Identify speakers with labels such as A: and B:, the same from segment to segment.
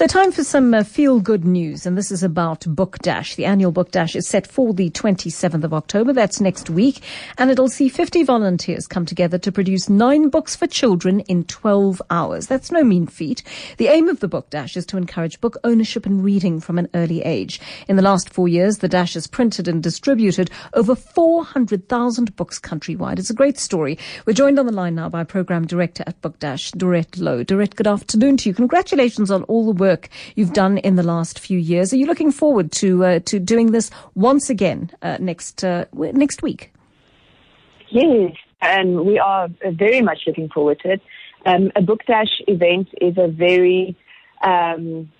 A: So, time for some uh, feel good news, and this is about Book Dash. The annual Book Dash is set for the 27th of October. That's next week, and it'll see 50 volunteers come together to produce nine books for children in 12 hours. That's no mean feat. The aim of the Book Dash is to encourage book ownership and reading from an early age. In the last four years, the Dash has printed and distributed over 400,000 books countrywide. It's a great story. We're joined on the line now by Program Director at Book Dash, Dorette Louw. Dorette, good afternoon to you. Congratulations on all the work you've done in the last few years. Are you looking forward to uh, to doing this once again uh, next uh, next week?
B: Yes, and we are very much looking forward to it. Um, a book dash event is a very um,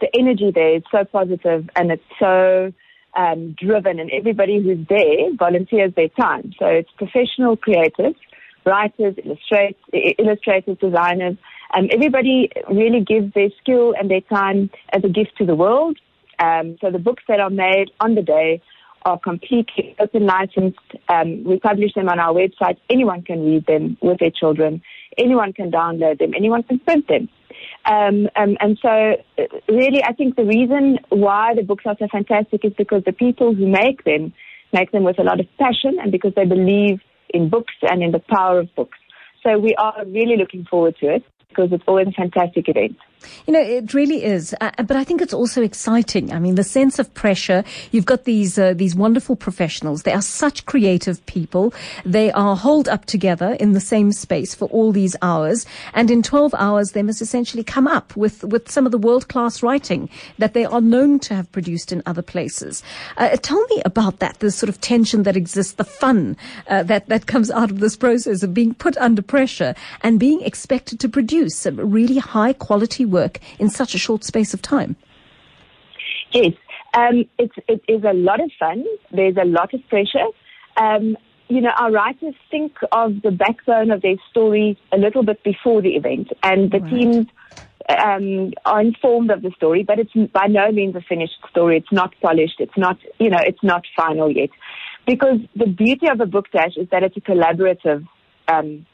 B: the energy there is so positive and it's so um, driven, and everybody who's there volunteers their time. So it's professional creatives, writers, illustrators, illustrators, designers um, everybody really gives their skill and their time as a gift to the world. Um, so the books that are made on the day are completely open licensed. Um, we publish them on our website. Anyone can read them with their children. Anyone can download them. Anyone can print them. Um, um, and so, uh, really, I think the reason why the books are so fantastic is because the people who make them make them with a lot of passion and because they believe in books and in the power of books. So we are really looking forward to it because it's always a fantastic event.
A: You know, it really is, uh, but I think it's also exciting. I mean, the sense of pressure. You've got these uh, these wonderful professionals. They are such creative people. They are holed up together in the same space for all these hours, and in 12 hours, they must essentially come up with with some of the world class writing that they are known to have produced in other places. Uh, tell me about that. The sort of tension that exists, the fun uh, that that comes out of this process of being put under pressure and being expected to produce some really high quality work in such a short space of time?
B: Yes, um, it's, it is a lot of fun. There's a lot of pressure. Um, you know, our writers think of the backbone of their story a little bit before the event, and the right. teams um, are informed of the story, but it's by no means a finished story. It's not polished. It's not, you know, it's not final yet. Because the beauty of a book dash is that it's a collaborative um,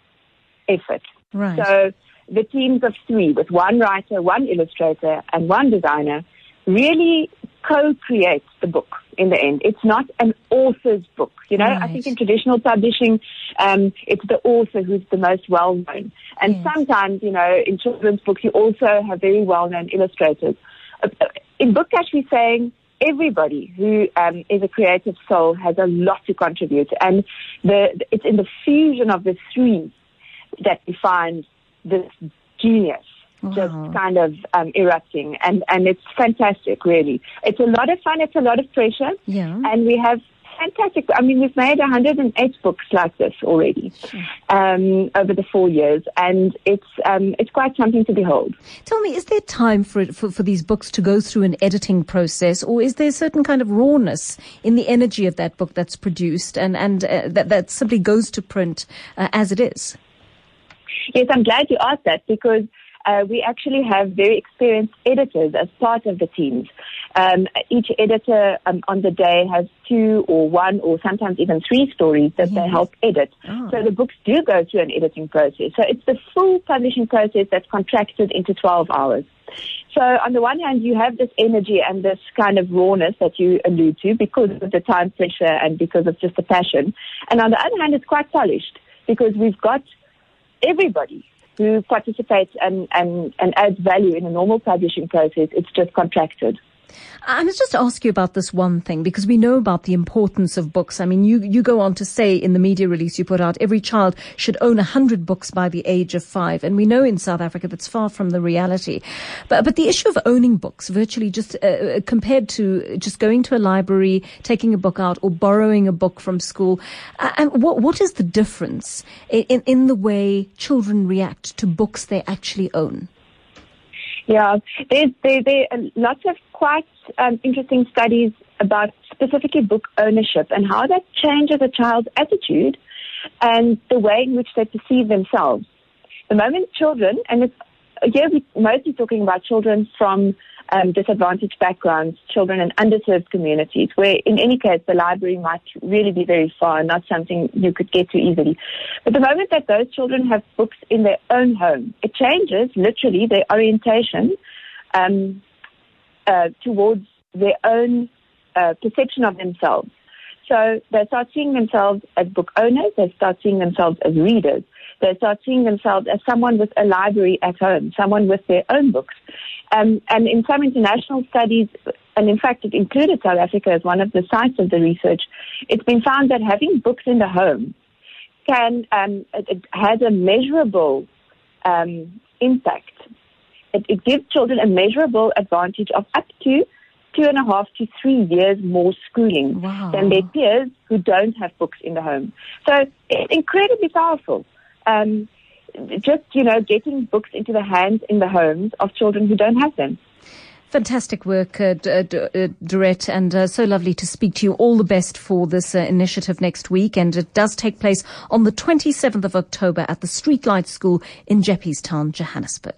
B: effort.
A: Right.
B: So the teams of three with one writer, one illustrator, and one designer really co-create the book in the end. It's not an author's book. You know, right. I think in traditional publishing, um, it's the author who's the most well known. And yes. sometimes, you know, in children's books, you also have very well known illustrators. Uh, uh, in Book Dash, we're saying everybody who um, is a creative soul has a lot to contribute. And the, it's in the fusion of the three that defines this genius wow. just kind of um, erupting, and and it's fantastic. Really, it's a lot of fun. It's a lot of pressure.
A: Yeah,
B: and we have fantastic. I mean, we've made 108 books like this already um, over the four years, and it's um, it's quite something to behold.
A: Tell me, is there time for, for for these books to go through an editing process, or is there a certain kind of rawness in the energy of that book that's produced, and and uh, that that simply goes to print uh, as it is?
B: Yes, I'm glad you asked that because uh, we actually have very experienced editors as part of the teams. Um, each editor um, on the day has two or one or sometimes even three stories that yes. they help edit. Oh. So the books do go through an editing process. So it's the full publishing process that's contracted into 12 hours. So on the one hand, you have this energy and this kind of rawness that you allude to because of the time pressure and because of just the passion. And on the other hand, it's quite polished because we've got everybody who participates and, and, and adds value in a normal publishing process. It's just contracted.
A: I must just to ask you about this one thing because we know about the importance of books. I mean, you, you go on to say in the media release you put out every child should own a hundred books by the age of five. And we know in South Africa that's far from the reality. But, but the issue of owning books virtually just uh, uh compared to just going to a library, taking a book out or borrowing a book from school. Uh, and what, what is the difference in, in the way children react to books they actually own?
B: Yeah, there's there, there are lots of quite um, interesting studies about specifically book ownership and how that changes a child's attitude and the way in which they perceive themselves. The moment children, and it's, here we're mostly talking about children from um, disadvantaged backgrounds, children in underserved communities, where in any case the library might really be very far and not something you could get to easily. But the moment that those children have books in their own home, it changes literally their orientation um, uh, towards their own uh, perception of themselves. So they start seeing themselves as book owners, they start seeing themselves as readers, they start seeing themselves as someone with a library at home, someone with their own books. Um, and in some international studies, and in fact it included South Africa as one of the sites of the research, it's been found that having books in the home can um, it, it has a measurable um, impact. It, it gives children a measurable advantage of up to two and a half to three years more schooling
A: wow.
B: than their peers who don't have books in the home. So it's incredibly powerful. Um, just, you know, getting books into the hands in the homes of children who don't have them.
A: Fantastic work, uh, D- uh, uh, Dorette, and uh, so lovely to speak to you. All the best for this uh, initiative next week, and it does take place on the 27th of October at the Streetlight School in Town, Johannesburg.